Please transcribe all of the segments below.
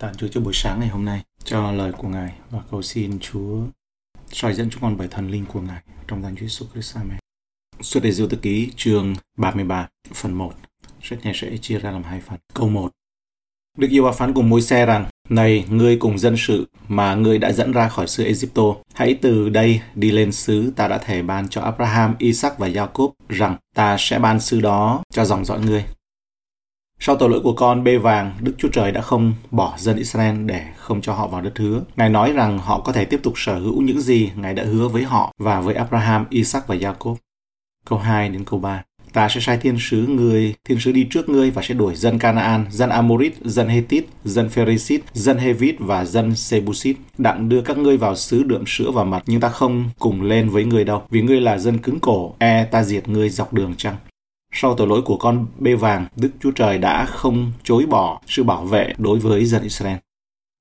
Tạ Chúa cho buổi sáng ngày hôm nay, cho lời của Ngài và cầu xin Chúa soi dẫn chúng con bởi thần linh của Ngài trong danh Chúa Jesus Christ. Amen. Xuất đề diêu tự ký chương 33 phần 1 sách này sẽ chia ra làm hai phần. Câu 1 Đức yêu và phán cùng môi xe rằng Này, ngươi cùng dân sự mà ngươi đã dẫn ra khỏi xứ Egypto, hãy từ đây đi lên xứ ta đã thể ban cho Abraham, Isaac và Jacob rằng ta sẽ ban xứ đó cho dòng dõi ngươi. Sau tội lỗi của con bê vàng, Đức Chúa Trời đã không bỏ dân Israel để không cho họ vào đất hứa. Ngài nói rằng họ có thể tiếp tục sở hữu những gì Ngài đã hứa với họ và với Abraham, Isaac và Jacob. Câu 2 đến câu 3 Ta sẽ sai thiên sứ người, thiên sứ đi trước ngươi và sẽ đuổi dân Canaan, dân Amorit, dân Hethit, dân Pheresit, dân Hevit và dân Sebusit. Đặng đưa các ngươi vào xứ đượm sữa và mật, nhưng ta không cùng lên với ngươi đâu, vì ngươi là dân cứng cổ, e ta diệt ngươi dọc đường chăng? Sau tội lỗi của con bê vàng, Đức Chúa Trời đã không chối bỏ sự bảo vệ đối với dân Israel.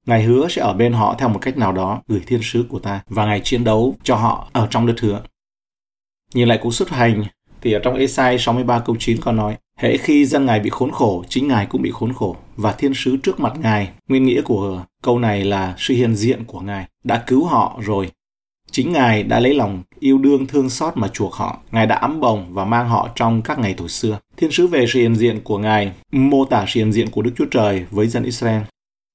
Ngài hứa sẽ ở bên họ theo một cách nào đó, gửi thiên sứ của ta, và Ngài chiến đấu cho họ ở trong đất hứa. Nhìn lại cuộc xuất hành, thì ở trong Esai 63 câu 9 có nói, Hễ khi dân Ngài bị khốn khổ, chính Ngài cũng bị khốn khổ, và thiên sứ trước mặt Ngài, nguyên nghĩa của câu này là sự hiện diện của Ngài, đã cứu họ rồi, Chính Ngài đã lấy lòng yêu đương thương xót mà chuộc họ. Ngài đã ấm bồng và mang họ trong các ngày tuổi xưa. Thiên sứ về sự hiện diện của Ngài mô tả sự hiện diện của Đức Chúa Trời với dân Israel.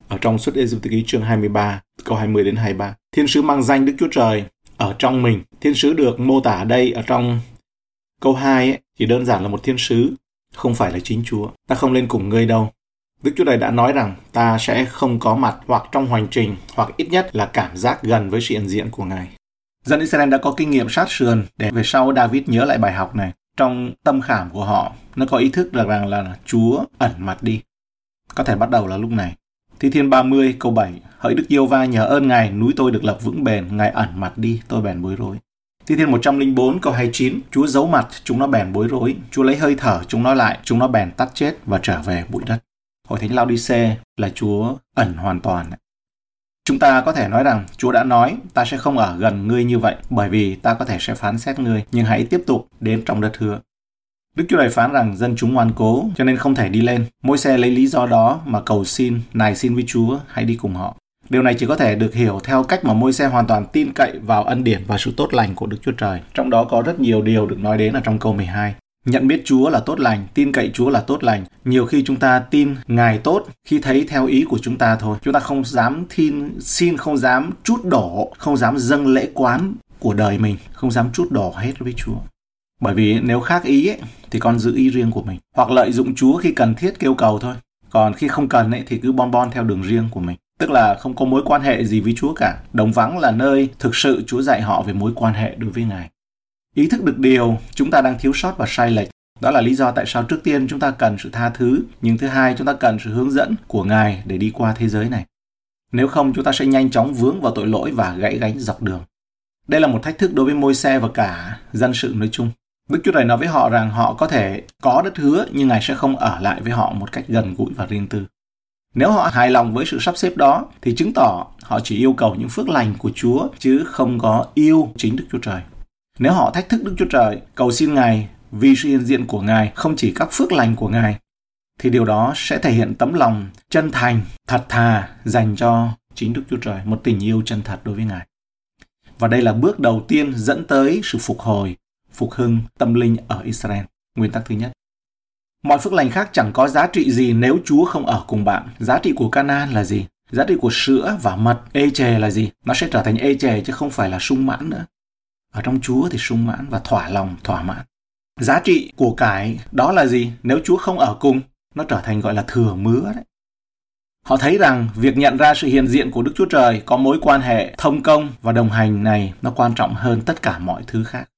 Ở trong suốt Ê ký chương 23, câu 20 đến 23. Thiên sứ mang danh Đức Chúa Trời ở trong mình. Thiên sứ được mô tả đây ở trong câu 2 ấy, chỉ đơn giản là một thiên sứ, không phải là chính Chúa. Ta không lên cùng ngươi đâu. Đức Chúa Trời đã nói rằng ta sẽ không có mặt hoặc trong hoành trình hoặc ít nhất là cảm giác gần với sự hiện diện của Ngài. Dân Israel đã có kinh nghiệm sát sườn để về sau David nhớ lại bài học này. Trong tâm khảm của họ, nó có ý thức được rằng là Chúa ẩn mặt đi. Có thể bắt đầu là lúc này. Thi Thiên 30 câu 7 Hỡi Đức Yêu Va nhờ ơn Ngài, núi tôi được lập vững bền, Ngài ẩn mặt đi, tôi bèn bối rối. Thi Thiên 104 câu 29 Chúa giấu mặt, chúng nó bèn bối rối. Chúa lấy hơi thở, chúng nó lại, chúng nó bèn tắt chết và trở về bụi đất. Hội thánh Laodice là Chúa ẩn hoàn toàn. Chúng ta có thể nói rằng Chúa đã nói ta sẽ không ở gần ngươi như vậy bởi vì ta có thể sẽ phán xét ngươi nhưng hãy tiếp tục đến trong đất hứa. Đức Chúa Trời phán rằng dân chúng ngoan cố cho nên không thể đi lên. Môi xe lấy lý do đó mà cầu xin, nài xin với Chúa hãy đi cùng họ. Điều này chỉ có thể được hiểu theo cách mà môi xe hoàn toàn tin cậy vào ân điển và sự tốt lành của Đức Chúa Trời. Trong đó có rất nhiều điều được nói đến ở trong câu 12. Nhận biết Chúa là tốt lành, tin cậy Chúa là tốt lành. Nhiều khi chúng ta tin Ngài tốt khi thấy theo ý của chúng ta thôi. Chúng ta không dám tin, xin không dám chút đổ, không dám dâng lễ quán của đời mình, không dám chút đổ hết với Chúa. Bởi vì nếu khác ý ấy, thì con giữ ý riêng của mình. Hoặc lợi dụng Chúa khi cần thiết kêu cầu thôi. Còn khi không cần ấy, thì cứ bon bon theo đường riêng của mình. Tức là không có mối quan hệ gì với Chúa cả. Đồng vắng là nơi thực sự Chúa dạy họ về mối quan hệ đối với Ngài. Ý thức được điều chúng ta đang thiếu sót và sai lệch. Đó là lý do tại sao trước tiên chúng ta cần sự tha thứ, nhưng thứ hai chúng ta cần sự hướng dẫn của Ngài để đi qua thế giới này. Nếu không chúng ta sẽ nhanh chóng vướng vào tội lỗi và gãy gánh dọc đường. Đây là một thách thức đối với môi xe và cả dân sự nói chung. Đức Chúa Trời nói với họ rằng họ có thể có đất hứa nhưng Ngài sẽ không ở lại với họ một cách gần gũi và riêng tư. Nếu họ hài lòng với sự sắp xếp đó thì chứng tỏ họ chỉ yêu cầu những phước lành của Chúa chứ không có yêu chính Đức Chúa Trời. Nếu họ thách thức Đức Chúa Trời, cầu xin Ngài vì sự hiện diện của Ngài, không chỉ các phước lành của Ngài, thì điều đó sẽ thể hiện tấm lòng chân thành, thật thà dành cho chính Đức Chúa Trời, một tình yêu chân thật đối với Ngài. Và đây là bước đầu tiên dẫn tới sự phục hồi, phục hưng tâm linh ở Israel. Nguyên tắc thứ nhất. Mọi phước lành khác chẳng có giá trị gì nếu Chúa không ở cùng bạn. Giá trị của Canaan là gì? Giá trị của sữa và mật, ê chề là gì? Nó sẽ trở thành ê chề chứ không phải là sung mãn nữa. Ở trong Chúa thì sung mãn và thỏa lòng, thỏa mãn. Giá trị của cải đó là gì? Nếu Chúa không ở cùng, nó trở thành gọi là thừa mứa đấy. Họ thấy rằng việc nhận ra sự hiện diện của Đức Chúa Trời có mối quan hệ thông công và đồng hành này nó quan trọng hơn tất cả mọi thứ khác.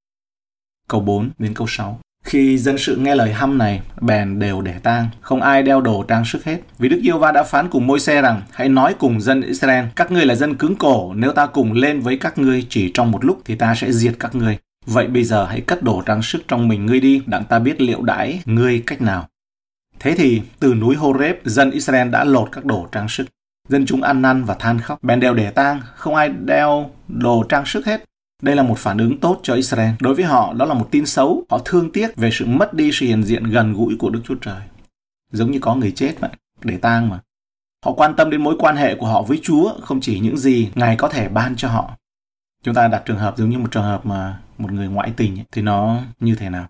Câu 4 đến câu 6 khi dân sự nghe lời hăm này, bèn đều để tang, không ai đeo đồ trang sức hết. Vì Đức Yêu Va đã phán cùng môi xe rằng, hãy nói cùng dân Israel, các ngươi là dân cứng cổ, nếu ta cùng lên với các ngươi chỉ trong một lúc thì ta sẽ diệt các ngươi. Vậy bây giờ hãy cất đồ trang sức trong mình ngươi đi, đặng ta biết liệu đãi ngươi cách nào. Thế thì, từ núi Horeb, dân Israel đã lột các đồ trang sức. Dân chúng ăn năn và than khóc, bèn đều để tang, không ai đeo đồ trang sức hết. Đây là một phản ứng tốt cho Israel. Đối với họ, đó là một tin xấu. Họ thương tiếc về sự mất đi sự hiện diện gần gũi của Đức Chúa Trời. Giống như có người chết vậy, để tang mà. Họ quan tâm đến mối quan hệ của họ với Chúa, không chỉ những gì Ngài có thể ban cho họ. Chúng ta đặt trường hợp giống như một trường hợp mà một người ngoại tình thì nó như thế nào?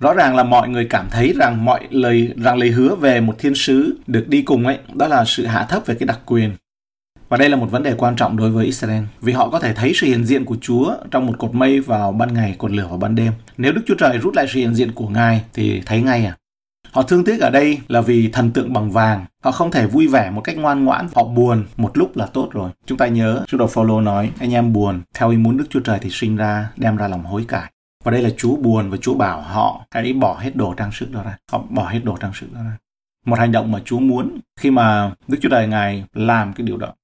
Rõ ràng là mọi người cảm thấy rằng mọi lời rằng lời hứa về một thiên sứ được đi cùng ấy, đó là sự hạ thấp về cái đặc quyền. Và đây là một vấn đề quan trọng đối với Israel, vì họ có thể thấy sự hiện diện của Chúa trong một cột mây vào ban ngày, cột lửa vào ban đêm. Nếu Đức Chúa Trời rút lại sự hiện diện của Ngài thì thấy ngay à. Họ thương tiếc ở đây là vì thần tượng bằng vàng. Họ không thể vui vẻ một cách ngoan ngoãn. Họ buồn một lúc là tốt rồi. Chúng ta nhớ, Chúa Đồ Phaolô nói, anh em buồn, theo ý muốn Đức Chúa Trời thì sinh ra, đem ra lòng hối cải. Và đây là Chúa buồn và Chúa bảo họ hãy bỏ hết đồ trang sức đó ra. Họ bỏ hết đồ trang sức đó ra. Một hành động mà Chúa muốn khi mà Đức Chúa Trời Ngài làm cái điều đó.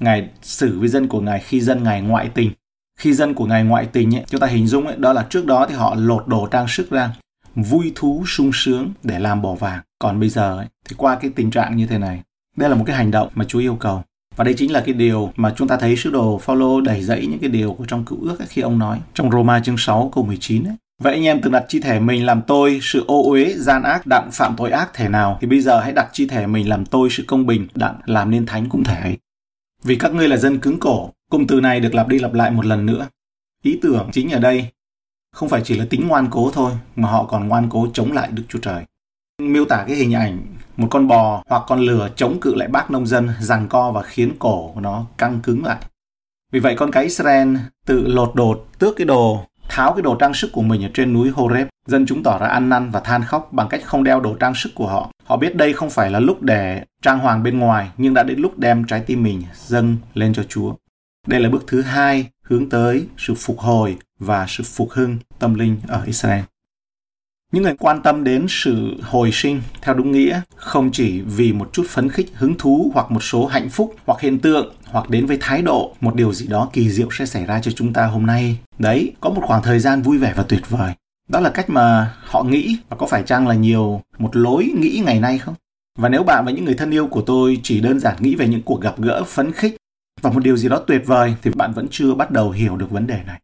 Ngài xử với dân của Ngài khi dân Ngài ngoại tình. Khi dân của Ngài ngoại tình ấy, chúng ta hình dung ấy, đó là trước đó thì họ lột đồ trang sức ra, vui thú sung sướng để làm bỏ vàng. Còn bây giờ ấy, thì qua cái tình trạng như thế này, đây là một cái hành động mà Chúa yêu cầu. Và đây chính là cái điều mà chúng ta thấy sứ đồ Phaolô đẩy dẫy những cái điều của trong cựu ước ấy, khi ông nói trong Roma chương 6 câu 19 ấy. Vậy anh em từng đặt chi thể mình làm tôi sự ô uế, gian ác, đặng phạm tội ác thể nào thì bây giờ hãy đặt chi thể mình làm tôi sự công bình, đặng làm nên thánh cũng thể ấy. Vì các ngươi là dân cứng cổ, cụm từ này được lặp đi lặp lại một lần nữa. Ý tưởng chính ở đây không phải chỉ là tính ngoan cố thôi, mà họ còn ngoan cố chống lại Đức Chúa Trời. Miêu tả cái hình ảnh một con bò hoặc con lừa chống cự lại bác nông dân giằng co và khiến cổ của nó căng cứng lại. Vì vậy con cái Israel tự lột đột, tước cái đồ, tháo cái đồ trang sức của mình ở trên núi Horeb. Dân chúng tỏ ra ăn năn và than khóc bằng cách không đeo đồ trang sức của họ. Họ biết đây không phải là lúc để trang hoàng bên ngoài, nhưng đã đến lúc đem trái tim mình dâng lên cho Chúa. Đây là bước thứ hai hướng tới sự phục hồi và sự phục hưng tâm linh ở Israel. Những người quan tâm đến sự hồi sinh theo đúng nghĩa không chỉ vì một chút phấn khích, hứng thú hoặc một số hạnh phúc hoặc hiện tượng hoặc đến với thái độ một điều gì đó kỳ diệu sẽ xảy ra cho chúng ta hôm nay. Đấy, có một khoảng thời gian vui vẻ và tuyệt vời. Đó là cách mà họ nghĩ và có phải chăng là nhiều một lối nghĩ ngày nay không? Và nếu bạn và những người thân yêu của tôi chỉ đơn giản nghĩ về những cuộc gặp gỡ phấn khích và một điều gì đó tuyệt vời thì bạn vẫn chưa bắt đầu hiểu được vấn đề này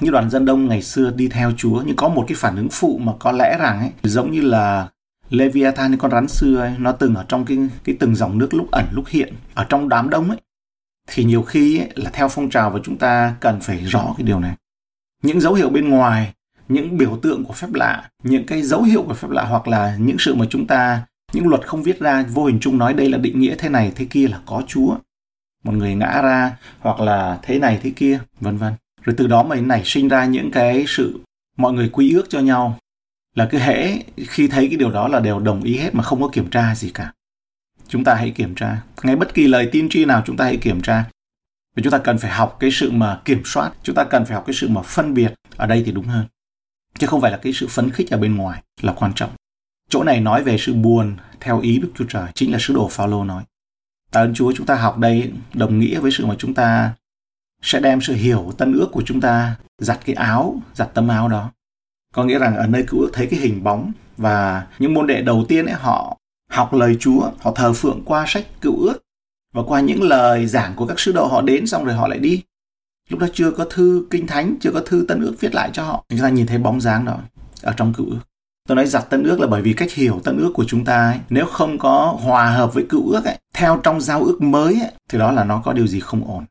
như đoàn dân đông ngày xưa đi theo Chúa nhưng có một cái phản ứng phụ mà có lẽ rằng ấy giống như là Leviathan con rắn xưa ấy, nó từng ở trong cái cái từng dòng nước lúc ẩn lúc hiện ở trong đám đông ấy. Thì nhiều khi ấy, là theo phong trào và chúng ta cần phải rõ cái điều này. Những dấu hiệu bên ngoài những biểu tượng của phép lạ những cái dấu hiệu của phép lạ hoặc là những sự mà chúng ta những luật không viết ra vô hình chung nói đây là định nghĩa thế này thế kia là có chúa. Một người ngã ra hoặc là thế này thế kia vân vân rồi từ đó mới nảy sinh ra những cái sự mọi người quy ước cho nhau. Là cứ hễ khi thấy cái điều đó là đều đồng ý hết mà không có kiểm tra gì cả. Chúng ta hãy kiểm tra. Ngay bất kỳ lời tiên tri nào chúng ta hãy kiểm tra. Và chúng ta cần phải học cái sự mà kiểm soát, chúng ta cần phải học cái sự mà phân biệt ở đây thì đúng hơn. Chứ không phải là cái sự phấn khích ở bên ngoài là quan trọng. Chỗ này nói về sự buồn theo ý đức chúa trời, chính là sứ đồ phaolô nói. Tạ ơn chúa, chúng ta học đây đồng nghĩa với sự mà chúng ta sẽ đem sự hiểu tân ước của chúng ta giặt cái áo, giặt tấm áo đó. Có nghĩa rằng ở nơi cựu ước thấy cái hình bóng và những môn đệ đầu tiên ấy họ học lời Chúa, họ thờ phượng qua sách cựu ước và qua những lời giảng của các sứ đồ họ đến xong rồi họ lại đi. Lúc đó chưa có thư kinh thánh, chưa có thư tân ước viết lại cho họ. Chúng ta nhìn thấy bóng dáng đó ở trong cựu ước. Tôi nói giặt tân ước là bởi vì cách hiểu tân ước của chúng ta ấy, nếu không có hòa hợp với cựu ước ấy, theo trong giao ước mới ấy, thì đó là nó có điều gì không ổn.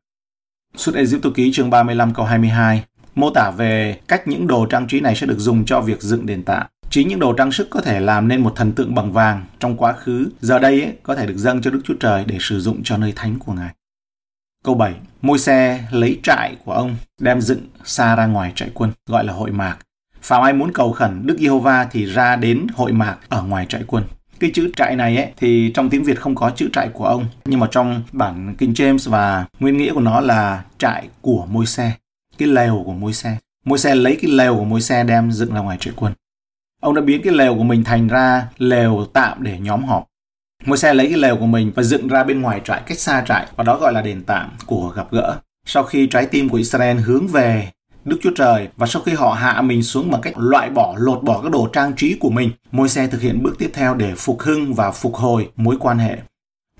Xuất Ai Cập ký chương 35 câu 22 mô tả về cách những đồ trang trí này sẽ được dùng cho việc dựng đền tạ. Chính những đồ trang sức có thể làm nên một thần tượng bằng vàng trong quá khứ, giờ đây ấy, có thể được dâng cho Đức Chúa Trời để sử dụng cho nơi thánh của Ngài. Câu 7. Môi xe lấy trại của ông đem dựng xa ra ngoài trại quân, gọi là hội mạc. Phạm ai muốn cầu khẩn Đức Giê-hô-va thì ra đến hội mạc ở ngoài trại quân cái chữ trại này ấy, thì trong tiếng Việt không có chữ trại của ông. Nhưng mà trong bản King James và nguyên nghĩa của nó là trại của môi xe, cái lều của môi xe. Môi xe lấy cái lều của môi xe đem dựng ra ngoài trại quân. Ông đã biến cái lều của mình thành ra lều tạm để nhóm họp. Môi xe lấy cái lều của mình và dựng ra bên ngoài trại, cách xa trại, và đó gọi là đền tạm của gặp gỡ. Sau khi trái tim của Israel hướng về Đức Chúa Trời và sau khi họ hạ mình xuống bằng cách loại bỏ, lột bỏ các đồ trang trí của mình, môi xe thực hiện bước tiếp theo để phục hưng và phục hồi mối quan hệ.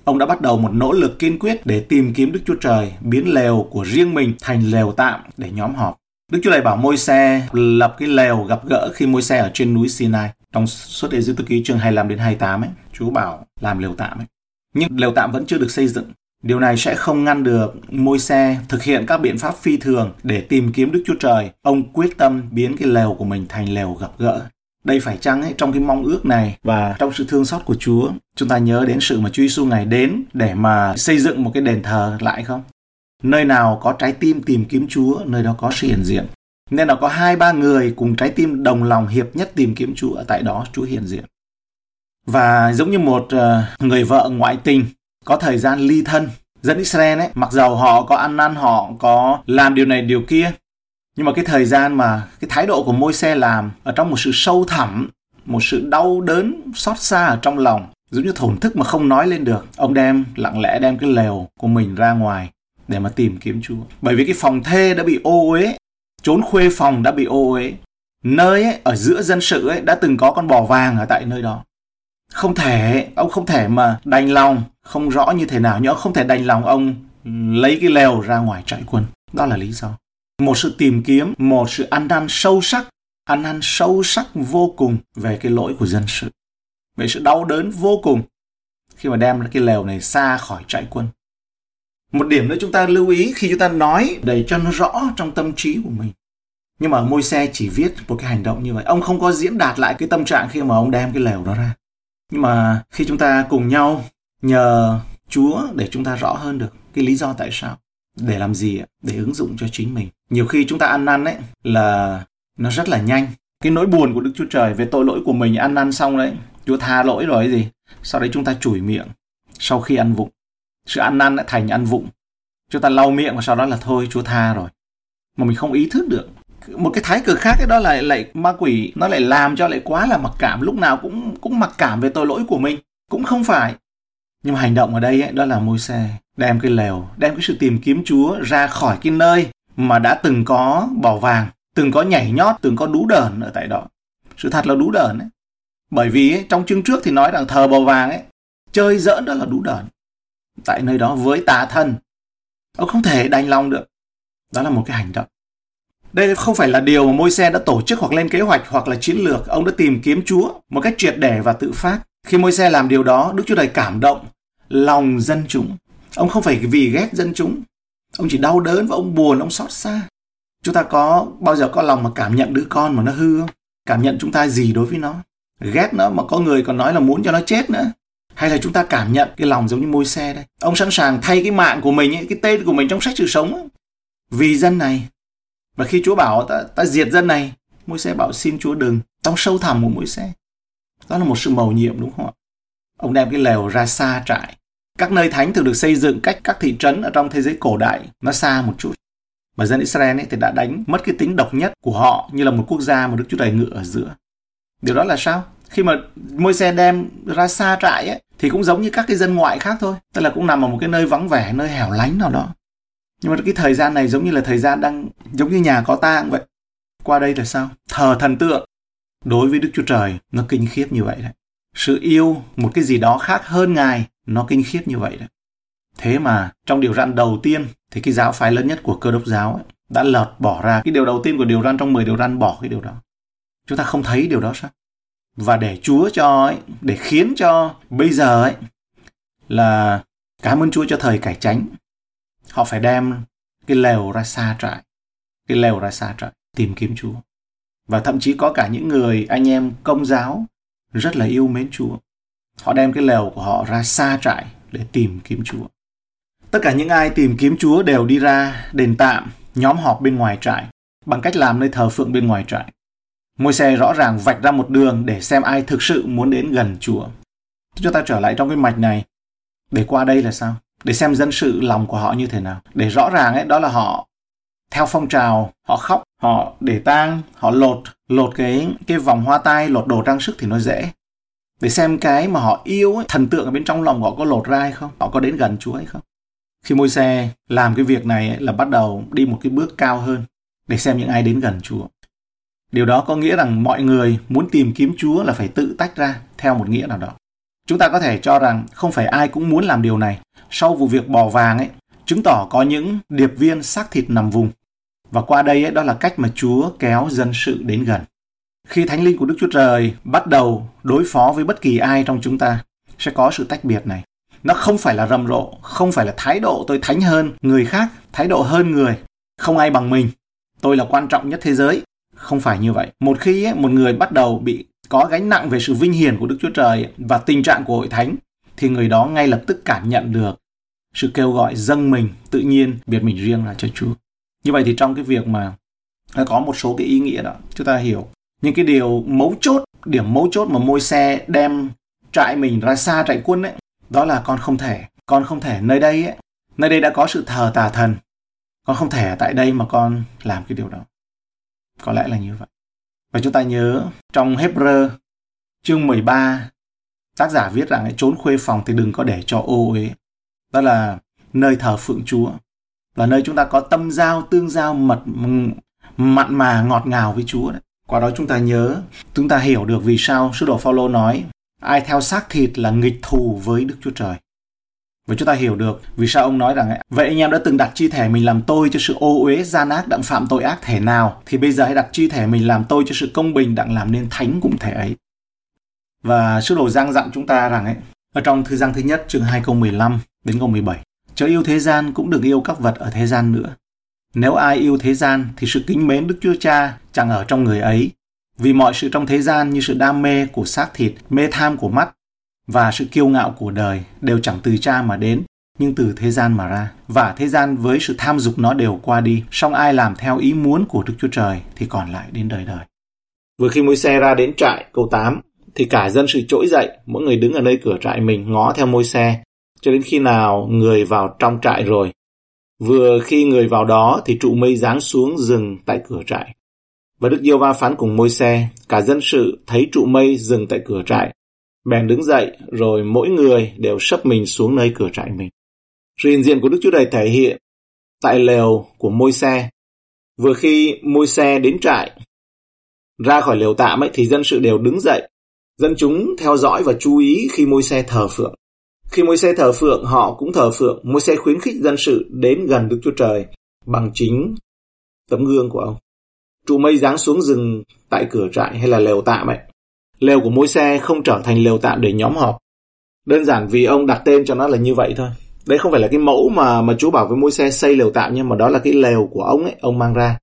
Ông đã bắt đầu một nỗ lực kiên quyết để tìm kiếm Đức Chúa Trời, biến lều của riêng mình thành lều tạm để nhóm họp. Đức Chúa Trời bảo môi xe lập cái lều gặp gỡ khi môi xe ở trên núi Sinai. Trong suốt Ê Dư Ký chương 25 đến 28 ấy, Chúa bảo làm lều tạm ấy. Nhưng lều tạm vẫn chưa được xây dựng. Điều này sẽ không ngăn được môi xe thực hiện các biện pháp phi thường để tìm kiếm Đức Chúa Trời. Ông quyết tâm biến cái lều của mình thành lều gặp gỡ. Đây phải chăng ấy, trong cái mong ước này và trong sự thương xót của Chúa, chúng ta nhớ đến sự mà Chúa Giêsu ngày đến để mà xây dựng một cái đền thờ lại không? Nơi nào có trái tim tìm kiếm Chúa, nơi đó có sự hiện diện. Nên là có hai ba người cùng trái tim đồng lòng hiệp nhất tìm kiếm Chúa, ở tại đó Chúa hiện diện. Và giống như một ờ, người vợ ngoại tình có thời gian ly thân, dân Israel ấy, mặc dầu họ có ăn năn, họ có làm điều này điều kia, nhưng mà cái thời gian mà cái thái độ của môi xe làm ở trong một sự sâu thẳm một sự đau đớn xót xa ở trong lòng giống như thổn thức mà không nói lên được ông đem lặng lẽ đem cái lều của mình ra ngoài để mà tìm kiếm chúa. Bởi vì cái phòng thê đã bị ô uế trốn khuê phòng đã bị ô uế. Nơi ấy, ở giữa dân sự ấy đã từng có con bò vàng ở tại nơi đó không thể, ông không thể mà đành lòng, không rõ như thế nào, nhưng ông không thể đành lòng ông lấy cái lều ra ngoài trại quân đó là lý do. Một sự tìm kiếm, một sự ăn năn sâu sắc, ăn năn sâu sắc vô cùng về cái lỗi của dân sự. Về sự đau đớn vô cùng khi mà đem cái lều này xa khỏi trại quân một điểm nữa chúng ta lưu ý khi chúng ta nói, để cho nó rõ trong tâm trí của mình. Nhưng mà môi xe chỉ viết một cái hành động như vậy. Ông không có diễn đạt lại cái tâm trạng khi mà ông đem cái lều đó ra nhưng mà khi chúng ta cùng nhau nhờ chúa để chúng ta rõ hơn được cái lý do tại sao, để làm gì để ứng dụng cho chính mình. Nhiều khi chúng ta ăn năn ấy là nó rất là nhanh. Cái nỗi buồn của đức chúa trời về tội lỗi của mình, ăn năn xong đấy, chúa tha lỗi rồi gì, sau đấy chúng ta chửi miệng sau khi ăn vụng. Sự ăn năn đã thành ăn vụng. Chúng ta lau miệng và sau đó là thôi, chúa tha rồi. Mà mình không ý thức được một cái thái cực khác cái đó là lại ma quỷ nó lại làm cho lại quá là mặc cảm lúc nào cũng cũng mặc cảm về tội lỗi của mình. Cũng không phải. Nhưng mà hành động ở đây ấy, đó là môi xe đem cái lều đem cái sự tìm kiếm chúa ra khỏi cái nơi mà đã từng có bỏ vàng từng có nhảy nhót từng có đú đờn ở tại đó. Sự thật là đú đờn ấy. Bởi vì ấy, trong chương trước thì nói rằng thờ bầu vàng ấy chơi giỡn đó là đú đờn. Tại nơi đó với tà thân. Ông không thể đành lòng được. Đó là một cái hành động đây không phải là điều mà môi xe đã tổ chức hoặc lên kế hoạch hoặc là chiến lược. Ông đã tìm kiếm chúa một cách triệt để và tự phát. Khi môi xe làm điều đó đức chúa trời cảm động lòng dân chúng. Ông không phải vì ghét dân chúng. Ông chỉ đau đớn và ông buồn ông xót xa. Chúng ta có bao giờ có lòng mà cảm nhận đứa con mà nó hư không? Cảm nhận chúng ta gì đối với nó? Ghét nó mà có người còn nói là muốn cho nó chết nữa? Hay là chúng ta cảm nhận cái lòng giống như môi xe đây? Ông sẵn sàng thay cái mạng của mình ấy, cái tên của mình trong sách sự sống ấy, vì dân này và khi chúa bảo ta, ta diệt dân này môi xe bảo xin chúa đừng trong sâu thẳm của môi xe đó là một sự mầu nhiệm đúng không ạ ông đem cái lều ra xa trại các nơi thánh thường được xây dựng cách các thị trấn ở trong thế giới cổ đại nó xa một chút mà dân Israel ấy thì đã đánh mất cái tính độc nhất của họ như là một quốc gia mà Đức Chúa Trời ngự ở giữa. Điều đó là sao? Khi mà môi xe đem ra xa trại ấy, thì cũng giống như các cái dân ngoại khác thôi. Tức là cũng nằm ở một cái nơi vắng vẻ, nơi hẻo lánh nào đó. Nhưng mà cái thời gian này giống như là thời gian đang giống như nhà có tang vậy. Qua đây là sao? Thờ thần tượng. Đối với Đức Chúa Trời nó kinh khiếp như vậy đấy. Sự yêu một cái gì đó khác hơn Ngài nó kinh khiếp như vậy đấy. Thế mà trong điều răn đầu tiên thì cái giáo phái lớn nhất của cơ đốc giáo ấy, đã lật bỏ ra cái điều đầu tiên của điều răn trong 10 điều răn bỏ cái điều đó. Chúng ta không thấy điều đó sao? Và để Chúa cho ấy, để khiến cho bây giờ ấy là cảm ơn Chúa cho thời cải tránh. Họ phải đem cái lều ra xa trại. Cái lều ra xa trại tìm kiếm Chúa. Và thậm chí có cả những người anh em công giáo rất là yêu mến Chúa. Họ đem cái lều của họ ra xa trại để tìm kiếm Chúa. Tất cả những ai tìm kiếm Chúa đều đi ra đền tạm, nhóm họp bên ngoài trại, bằng cách làm nơi thờ phượng bên ngoài trại. Môi xe rõ ràng vạch ra một đường để xem ai thực sự muốn đến gần Chúa. Chúng ta trở lại trong cái mạch này. Để qua đây là sao? Để xem dân sự lòng của họ như thế nào. Để rõ ràng ấy, đó là họ theo phong trào, họ khóc, họ để tang, họ lột, lột cái cái vòng hoa tai, lột đồ trang sức thì nó dễ. Để xem cái mà họ yêu ấy, thần tượng ở bên trong lòng họ có lột ra hay không họ có đến gần chúa hay không. Khi môi xe làm cái việc này ấy, là bắt đầu đi một cái bước cao hơn để xem những ai đến gần chúa. Điều đó có nghĩa rằng mọi người muốn tìm kiếm chúa là phải tự tách ra theo một nghĩa nào đó chúng ta có thể cho rằng không phải ai cũng muốn làm điều này. Sau vụ việc bò vàng ấy chứng tỏ có những điệp viên xác thịt nằm vùng. Và qua đây ấy, đó là cách mà chúa kéo dân sự đến gần. Khi Thánh Linh của Đức Chúa Trời bắt đầu đối phó với bất kỳ ai trong chúng ta, sẽ có sự tách biệt này. nó không phải là rầm rộ không phải là thái độ tôi thánh hơn người khác thái độ hơn người không ai bằng mình. Tôi là quan trọng nhất thế giới. Không phải như vậy. Một khi ấy, một người bắt đầu bị có gánh nặng về sự vinh hiển của đức chúa trời và tình trạng của hội thánh, thì người đó ngay lập tức cảm nhận được sự kêu gọi dâng mình, tự nhiên, biệt mình riêng là cho chúa. Như vậy thì trong cái việc mà nó có một số cái ý nghĩa đó, chúng ta hiểu những cái điều mấu chốt, điểm mấu chốt mà môi xe đem trại mình ra xa trại quân ấy, đó là con không thể, con không thể nơi đây ấy. Nơi đây đã có sự thờ tà thần, con không thể tại đây mà con làm cái điều đó. Có lẽ là như vậy và chúng ta nhớ trong Hebrew chương 13 tác giả viết rằng ấy, trốn khuê phòng thì đừng có để cho ô uế đó là nơi thờ phượng Chúa là nơi chúng ta có tâm giao tương giao mật mặn mà ngọt ngào với Chúa đấy. Qua đó chúng ta nhớ, chúng ta hiểu được vì sao sứ đồ Phaolô nói ai theo xác thịt là nghịch thù với Đức Chúa Trời. Và chúng ta hiểu được vì sao ông nói rằng vậy anh em đã từng đặt chi thể mình làm tôi cho sự ô uế gian ác đặng phạm tội ác thể nào thì bây giờ hãy đặt chi thể mình làm tôi cho sự công bình đặng làm nên thánh cũng thể ấy. Và sứ đồ Giang dặn chúng ta rằng ấy ở trong thư Giang thứ nhất chương 2 câu 15 đến câu 17 Chớ yêu thế gian cũng đừng yêu các vật ở thế gian nữa. Nếu ai yêu thế gian thì sự kính mến Đức Chúa Cha chẳng ở trong người ấy. Vì mọi sự trong thế gian như sự đam mê của xác thịt, mê tham của mắt và sự kiêu ngạo của đời đều chẳng từ cha mà đến, nhưng từ thế gian mà ra. Và thế gian với sự tham dục nó đều qua đi, song ai làm theo ý muốn của Đức Chúa Trời thì còn lại đến đời đời. Vừa khi môi xe ra đến trại, câu 8, thì cả dân sự trỗi dậy, mỗi người đứng ở nơi cửa trại mình ngó theo môi xe, cho đến khi nào người vào trong trại rồi. Vừa khi người vào đó thì trụ mây giáng xuống dừng tại cửa trại. Và Đức Diêu Va phán cùng môi xe, cả dân sự thấy trụ mây dừng tại cửa trại. Bèn đứng dậy, rồi mỗi người đều sấp mình xuống nơi cửa trại mình. Sự hiện diện của Đức Chúa Trời thể hiện tại lều của môi xe. Vừa khi môi xe đến trại, ra khỏi lều tạm ấy, thì dân sự đều đứng dậy. Dân chúng theo dõi và chú ý khi môi xe thờ phượng. Khi môi xe thờ phượng, họ cũng thờ phượng. môi xe khuyến khích dân sự đến gần Đức Chúa Trời bằng chính tấm gương của ông. Trụ mây giáng xuống rừng tại cửa trại hay là lều tạm ấy. Lều của mỗi xe không trở thành lều tạm để nhóm họp. Đơn giản vì ông đặt tên cho nó là như vậy thôi. Đấy không phải là cái mẫu mà mà Chúa bảo với mỗi xe xây lều tạm nhưng mà đó là cái lều của ông ấy, ông mang ra.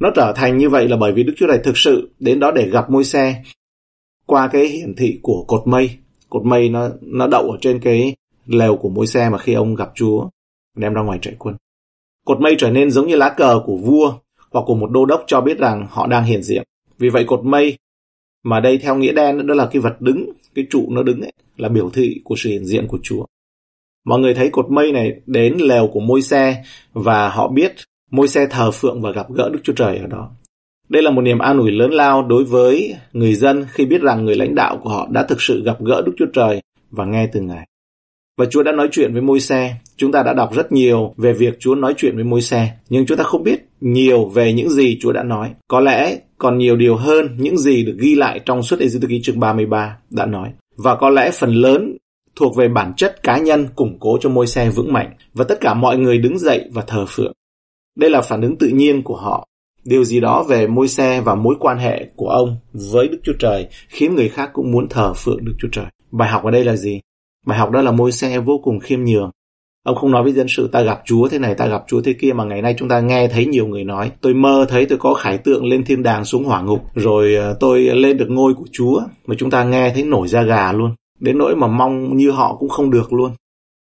Nó trở thành như vậy là bởi vì Đức Chúa Trời thực sự đến đó để gặp môi xe qua cái hiển thị của cột mây cột mây nó nó đậu ở trên cái lều của môi xe mà khi ông gặp Chúa đem ra ngoài trại quân. Cột mây trở nên giống như lá cờ của vua hoặc của một đô đốc cho biết rằng họ đang hiện diện. Vì vậy cột mây mà đây theo nghĩa đen đó là cái vật đứng, cái trụ nó đứng ấy, là biểu thị của sự hiện diện của Chúa. Mọi người thấy cột mây này đến lều của môi xe và họ biết môi xe thờ phượng và gặp gỡ Đức Chúa Trời ở đó. Đây là một niềm an ủi lớn lao đối với người dân khi biết rằng người lãnh đạo của họ đã thực sự gặp gỡ Đức Chúa Trời và nghe từ Ngài. Và Chúa đã nói chuyện với môi xe. Chúng ta đã đọc rất nhiều về việc Chúa nói chuyện với môi xe, nhưng chúng ta không biết nhiều về những gì Chúa đã nói. Có lẽ còn nhiều điều hơn những gì được ghi lại trong suốt Ê-dư ký chương 33 đã nói. Và có lẽ phần lớn thuộc về bản chất cá nhân củng cố cho môi xe vững mạnh và tất cả mọi người đứng dậy và thờ phượng. Đây là phản ứng tự nhiên của họ Điều gì đó về môi xe và mối quan hệ của ông với Đức Chúa Trời khiến người khác cũng muốn thờ phượng Đức Chúa Trời. Bài học ở đây là gì? Bài học đó là môi xe vô cùng khiêm nhường. Ông không nói với dân sự ta gặp Chúa thế này, ta gặp Chúa thế kia mà ngày nay chúng ta nghe thấy nhiều người nói. Tôi mơ thấy tôi có khải tượng lên thiên đàng xuống hỏa ngục, rồi ờ, tôi lên được ngôi của Chúa. Mà chúng ta nghe thấy nổi da gà luôn. Đến nỗi mà mong như họ cũng không được luôn.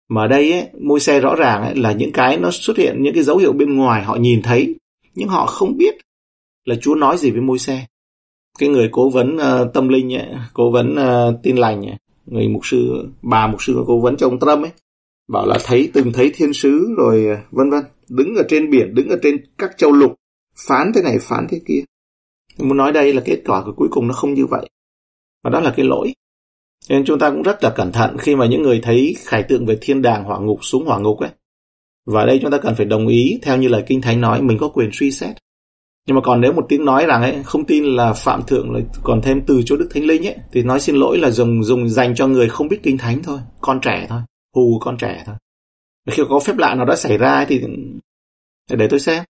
Mà ở đây ấy, môi xe rõ ràng ấy, là những cái nó xuất hiện những cái dấu hiệu bên ngoài họ nhìn thấy nhưng họ không biết là Chúa nói gì với môi xe. Cái người cố vấn uh, tâm linh ấy, cố vấn uh, tin lành ấy, người mục sư, bà mục sư cố vấn cho ông Trump ấy, bảo là thấy từng thấy thiên sứ rồi vân vân, đứng ở trên biển, đứng ở trên các châu lục, phán thế này phán thế kia. Muốn nói đây là kết quả của cuối cùng nó không như vậy. Và đó là cái lỗi. Nên chúng ta cũng rất là cẩn thận khi mà những người thấy khải tượng về thiên đàng hỏa ngục xuống hỏa ngục ấy và đây chúng ta cần phải đồng ý theo như lời Kinh Thánh nói mình có quyền suy xét. Nhưng mà còn nếu một tiếng nói rằng ấy không tin là phạm thượng lại còn thêm từ chỗ Đức Thánh Linh ấy thì nói xin lỗi là dùng dùng dành cho người không biết Kinh Thánh thôi, con trẻ thôi, hù con trẻ thôi. Khi có phép lạ nào đó xảy ra thì để tôi xem.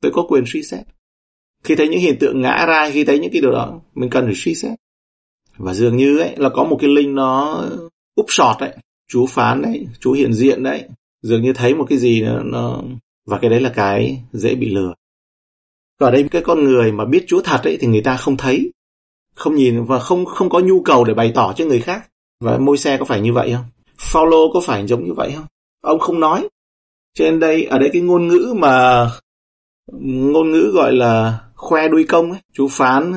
Tôi có quyền suy xét. Khi thấy những hiện tượng ngã ra, khi thấy những cái điều đó, mình cần phải suy xét. Và dường như ấy là có một cái linh nó úp sọt đấy, Chúa phán đấy, Chúa hiện diện đấy. Dường như thấy một cái gì nó, nó... và cái đấy là cái dễ bị lừa. Và ở đây cái con người mà biết Chúa thật ấy thì người ta không thấy, không nhìn và không không có nhu cầu để bày tỏ cho người khác. Và môi xe có phải như vậy không? Paulo có phải giống như vậy không? Ông không nói. Cho nên đây ở đây cái ngôn ngữ mà ngôn ngữ gọi là khoe đuôi công ấy, chú phán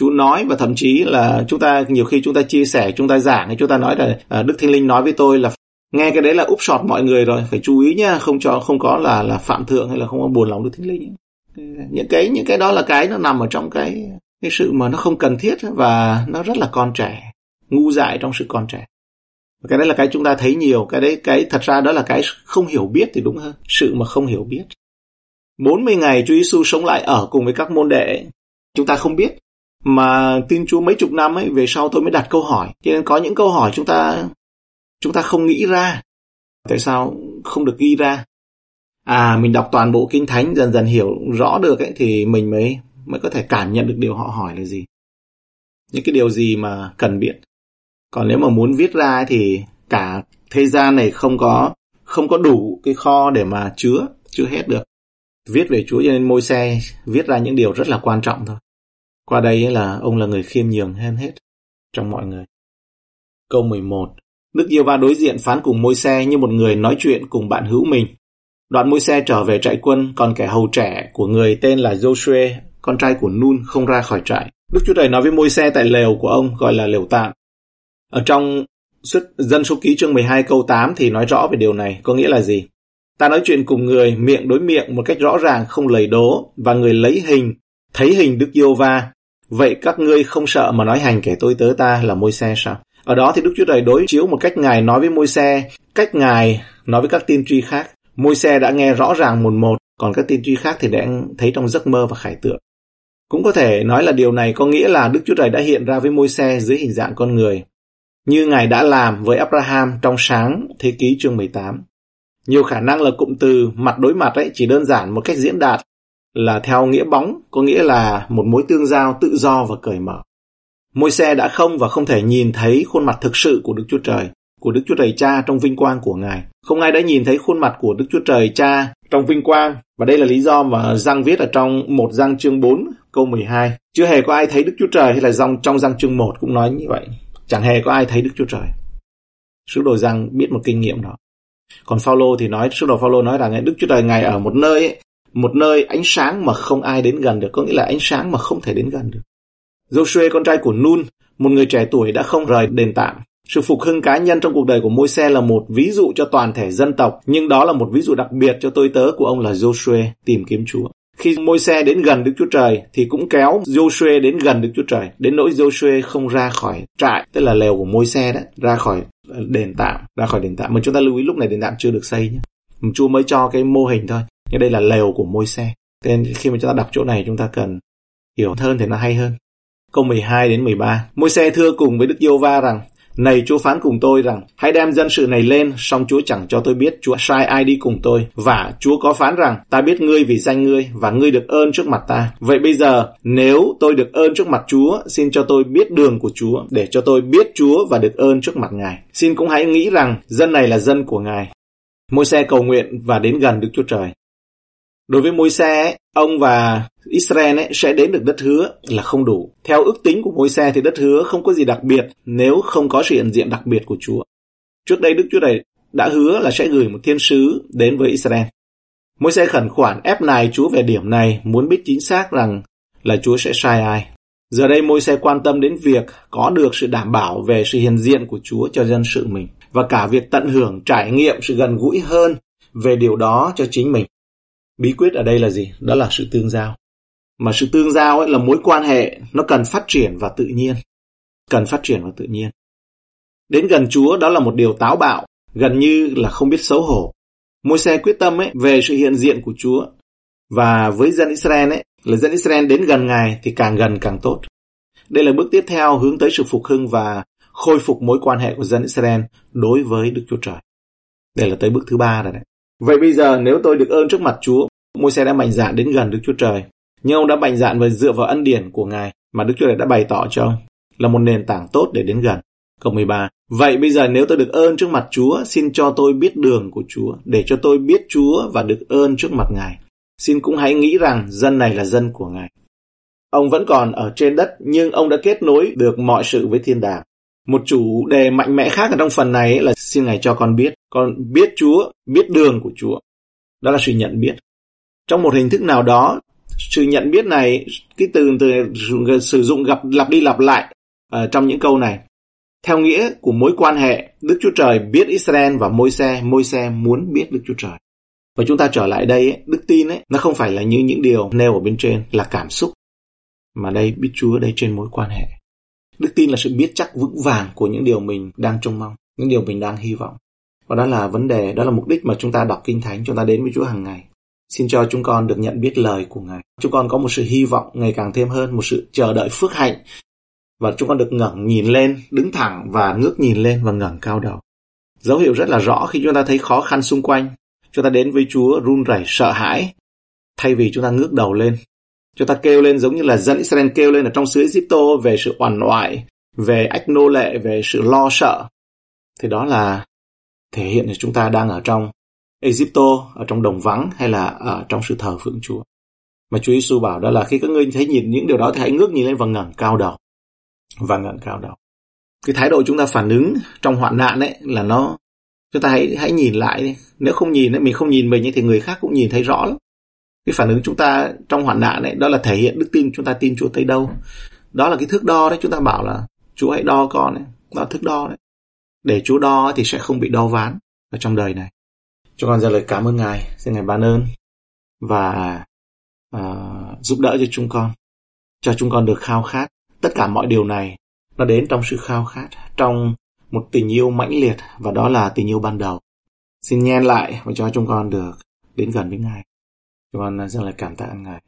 chú nói và thậm chí là chúng ta nhiều khi chúng ta chia sẻ chúng ta giảng chúng ta nói là à, đức thiên linh nói với tôi là nghe cái đấy là úp sọt mọi người rồi phải chú ý nha không cho không có là là phạm thượng hay là không có buồn lòng đức thiên linh những cái những cái đó là cái nó nằm ở trong cái cái sự mà nó không cần thiết và nó rất là con trẻ ngu dại trong sự con trẻ cái đấy là cái chúng ta thấy nhiều, cái đấy, cái thật ra đó là cái không hiểu biết thì đúng hơn, sự mà không hiểu biết. 40 ngày Chúa Giêsu sống lại ở cùng với các môn đệ chúng ta không biết. Mà tin Chúa mấy chục năm ấy, về sau tôi mới đặt câu hỏi. Cho nên có những câu hỏi chúng ta chúng ta không nghĩ ra. Tại sao không được ghi ra? À mình đọc toàn bộ kinh thánh, dần dần hiểu rõ được ấy, thì mình mới mới có thể cảm nhận được điều họ hỏi là gì. Những cái điều gì mà cần biết còn nếu mà muốn viết ra thì cả thế gian này không có không có đủ cái kho để mà chứa chứa hết được. Viết về Chúa cho nên môi xe viết ra những điều rất là quan trọng thôi. Qua đây là ông là người khiêm nhường hơn hết trong mọi người. Câu 11 Đức Yêu Va đối diện phán cùng môi xe như một người nói chuyện cùng bạn hữu mình. Đoạn môi xe trở về trại quân, còn kẻ hầu trẻ của người tên là Joshua, con trai của Nun, không ra khỏi trại. Đức Chúa Trời nói với môi xe tại lều của ông, gọi là lều tạm ở trong xuất dân số ký chương 12 câu 8 thì nói rõ về điều này, có nghĩa là gì? Ta nói chuyện cùng người miệng đối miệng một cách rõ ràng không lầy đố và người lấy hình, thấy hình Đức Yêu Va. Vậy các ngươi không sợ mà nói hành kẻ tôi tớ ta là môi xe sao? Ở đó thì Đức Chúa Trời đối chiếu một cách Ngài nói với môi xe, cách Ngài nói với các tiên tri khác. Môi xe đã nghe rõ ràng một một, còn các tiên tri khác thì đã thấy trong giấc mơ và khải tượng. Cũng có thể nói là điều này có nghĩa là Đức Chúa Trời đã hiện ra với môi xe dưới hình dạng con người như Ngài đã làm với Abraham trong sáng thế ký chương 18. Nhiều khả năng là cụm từ mặt đối mặt ấy chỉ đơn giản một cách diễn đạt là theo nghĩa bóng, có nghĩa là một mối tương giao tự do và cởi mở. Môi xe đã không và không thể nhìn thấy khuôn mặt thực sự của Đức Chúa Trời, của Đức Chúa Trời Cha trong vinh quang của Ngài. Không ai đã nhìn thấy khuôn mặt của Đức Chúa Trời Cha trong vinh quang. Và đây là lý do mà Giang viết ở trong một Giang chương 4 câu 12. Chưa hề có ai thấy Đức Chúa Trời hay là dòng trong Giang chương 1 cũng nói như vậy. Chẳng hề có ai thấy Đức Chúa Trời. Sứ đồ Giăng biết một kinh nghiệm đó. Còn Phaolô thì nói, sứ đồ Phaolô nói rằng Đức Chúa Trời ngài ở một nơi ấy, một nơi ánh sáng mà không ai đến gần được, có nghĩa là ánh sáng mà không thể đến gần được. Joshua con trai của Nun, một người trẻ tuổi đã không rời đền tạm. Sự phục hưng cá nhân trong cuộc đời của Môi-se là một ví dụ cho toàn thể dân tộc, nhưng đó là một ví dụ đặc biệt cho tôi tớ của ông là Joshua tìm kiếm Chúa. Khi môi xe đến gần Đức Chúa Trời thì cũng kéo Joshua đến gần Đức Chúa Trời. Đến nỗi Joshua không ra khỏi trại, tức là lều của môi xe đó, ra khỏi ờ, đền tạm, ra khỏi đền tạm. Mà chúng ta lưu ý lúc này đền tạm chưa được xây nhé. Chúa mới cho cái mô hình thôi. Nhưng đây là lều của môi xe. Nên khi mà chúng ta đọc chỗ này chúng ta cần hiểu hơn thì nó hay hơn. Câu 12 đến 13. Môi xe thưa cùng với Đức Yêu Va rằng này Chúa phán cùng tôi rằng, hãy đem dân sự này lên, song Chúa chẳng cho tôi biết Chúa sai ai đi cùng tôi. Và Chúa có phán rằng, ta biết ngươi vì danh ngươi, và ngươi được ơn trước mặt ta. Vậy bây giờ, nếu tôi được ơn trước mặt Chúa, xin cho tôi biết đường của Chúa, để cho tôi biết Chúa và được ơn trước mặt Ngài. Xin cũng hãy nghĩ rằng, dân này là dân của Ngài. Môi xe cầu nguyện và đến gần Đức Chúa Trời. Đối với môi xe, ông và Israel ấy, sẽ đến được đất hứa là không đủ. Theo ước tính của môi xe thì đất hứa không có gì đặc biệt nếu không có sự hiện diện đặc biệt của Chúa. Trước đây Đức Chúa Trời đã hứa là sẽ gửi một thiên sứ đến với Israel. Môi xe khẩn khoản ép nài Chúa về điểm này muốn biết chính xác rằng là Chúa sẽ sai ai. Giờ đây môi xe quan tâm đến việc có được sự đảm bảo về sự hiện diện của Chúa cho dân sự mình và cả việc tận hưởng trải nghiệm sự gần gũi hơn về điều đó cho chính mình. Bí quyết ở đây là gì? Đó là sự tương giao. Mà sự tương giao ấy là mối quan hệ nó cần phát triển và tự nhiên. Cần phát triển và tự nhiên. Đến gần Chúa đó là một điều táo bạo, gần như là không biết xấu hổ. Môi xe quyết tâm ấy về sự hiện diện của Chúa. Và với dân Israel ấy, là dân Israel đến gần Ngài thì càng gần càng tốt. Đây là bước tiếp theo hướng tới sự phục hưng và khôi phục mối quan hệ của dân Israel đối với Đức Chúa Trời. Đây là tới bước thứ ba rồi đấy. Vậy bây giờ nếu tôi được ơn trước mặt Chúa, môi xe đã mạnh dạn đến gần Đức Chúa Trời. Nhưng ông đã mạnh dạn và dựa vào ân điển của Ngài mà Đức Chúa Trời đã bày tỏ cho ông là một nền tảng tốt để đến gần. Câu 13. Vậy bây giờ nếu tôi được ơn trước mặt Chúa, xin cho tôi biết đường của Chúa, để cho tôi biết Chúa và được ơn trước mặt Ngài. Xin cũng hãy nghĩ rằng dân này là dân của Ngài. Ông vẫn còn ở trên đất, nhưng ông đã kết nối được mọi sự với thiên đàng. Một chủ đề mạnh mẽ khác ở trong phần này là xin Ngài cho con biết. Con biết Chúa, biết đường của Chúa. Đó là sự nhận biết. Trong một hình thức nào đó, sự nhận biết này, cái từ, từ sử dụng gặp lặp đi lặp lại uh, trong những câu này. Theo nghĩa của mối quan hệ, Đức Chúa Trời biết Israel và môi xe, môi xe muốn biết Đức Chúa Trời. Và chúng ta trở lại đây, ấy, đức tin ấy, nó không phải là như những điều nêu ở bên trên là cảm xúc, mà đây biết Chúa đây trên mối quan hệ. Đức tin là sự biết chắc vững vàng của những điều mình đang trông mong, những điều mình đang hy vọng. Và đó là vấn đề, đó là mục đích mà chúng ta đọc Kinh Thánh, chúng ta đến với Chúa hàng ngày. Xin cho chúng con được nhận biết lời của Ngài. Chúng con có một sự hy vọng ngày càng thêm hơn, một sự chờ đợi phước hạnh. Và chúng con được ngẩng nhìn lên, đứng thẳng và ngước nhìn lên và ngẩng cao đầu. Dấu hiệu rất là rõ khi chúng ta thấy khó khăn xung quanh. Chúng ta đến với Chúa run rẩy sợ hãi. Thay vì chúng ta ngước đầu lên. Chúng ta kêu lên giống như là dân Israel kêu lên ở trong xứ Egypto về sự oằn oại, về ách nô lệ, về sự lo sợ. Thì đó là thể hiện là chúng ta đang ở trong Egypto, ở trong đồng vắng hay là ở trong sự thờ phượng Chúa. Mà Chúa Giêsu bảo đó là khi các ngươi thấy nhìn những điều đó thì hãy ngước nhìn lên và ngẩng cao đầu. Và ngẩng cao đầu. Cái thái độ chúng ta phản ứng trong hoạn nạn ấy là nó chúng ta hãy hãy nhìn lại đi. Nếu không nhìn ấy, mình không nhìn mình ấy, thì người khác cũng nhìn thấy rõ lắm. Cái phản ứng chúng ta trong hoạn nạn ấy đó là thể hiện đức tin chúng ta tin Chúa tới đâu. Đó là cái thước đo đấy chúng ta bảo là Chúa hãy đo con ấy. Đó là thước đo đấy. Để Chúa đo thì sẽ không bị đo ván ở trong đời này cho con ra lời cảm ơn Ngài, xin Ngài ban ơn và uh, giúp đỡ cho chúng con, cho chúng con được khao khát. Tất cả mọi điều này nó đến trong sự khao khát, trong một tình yêu mãnh liệt và đó là tình yêu ban đầu. Xin nhen lại và cho chúng con được đến gần với Ngài. Chúng con ờ, rất là cảm tạ Ngài.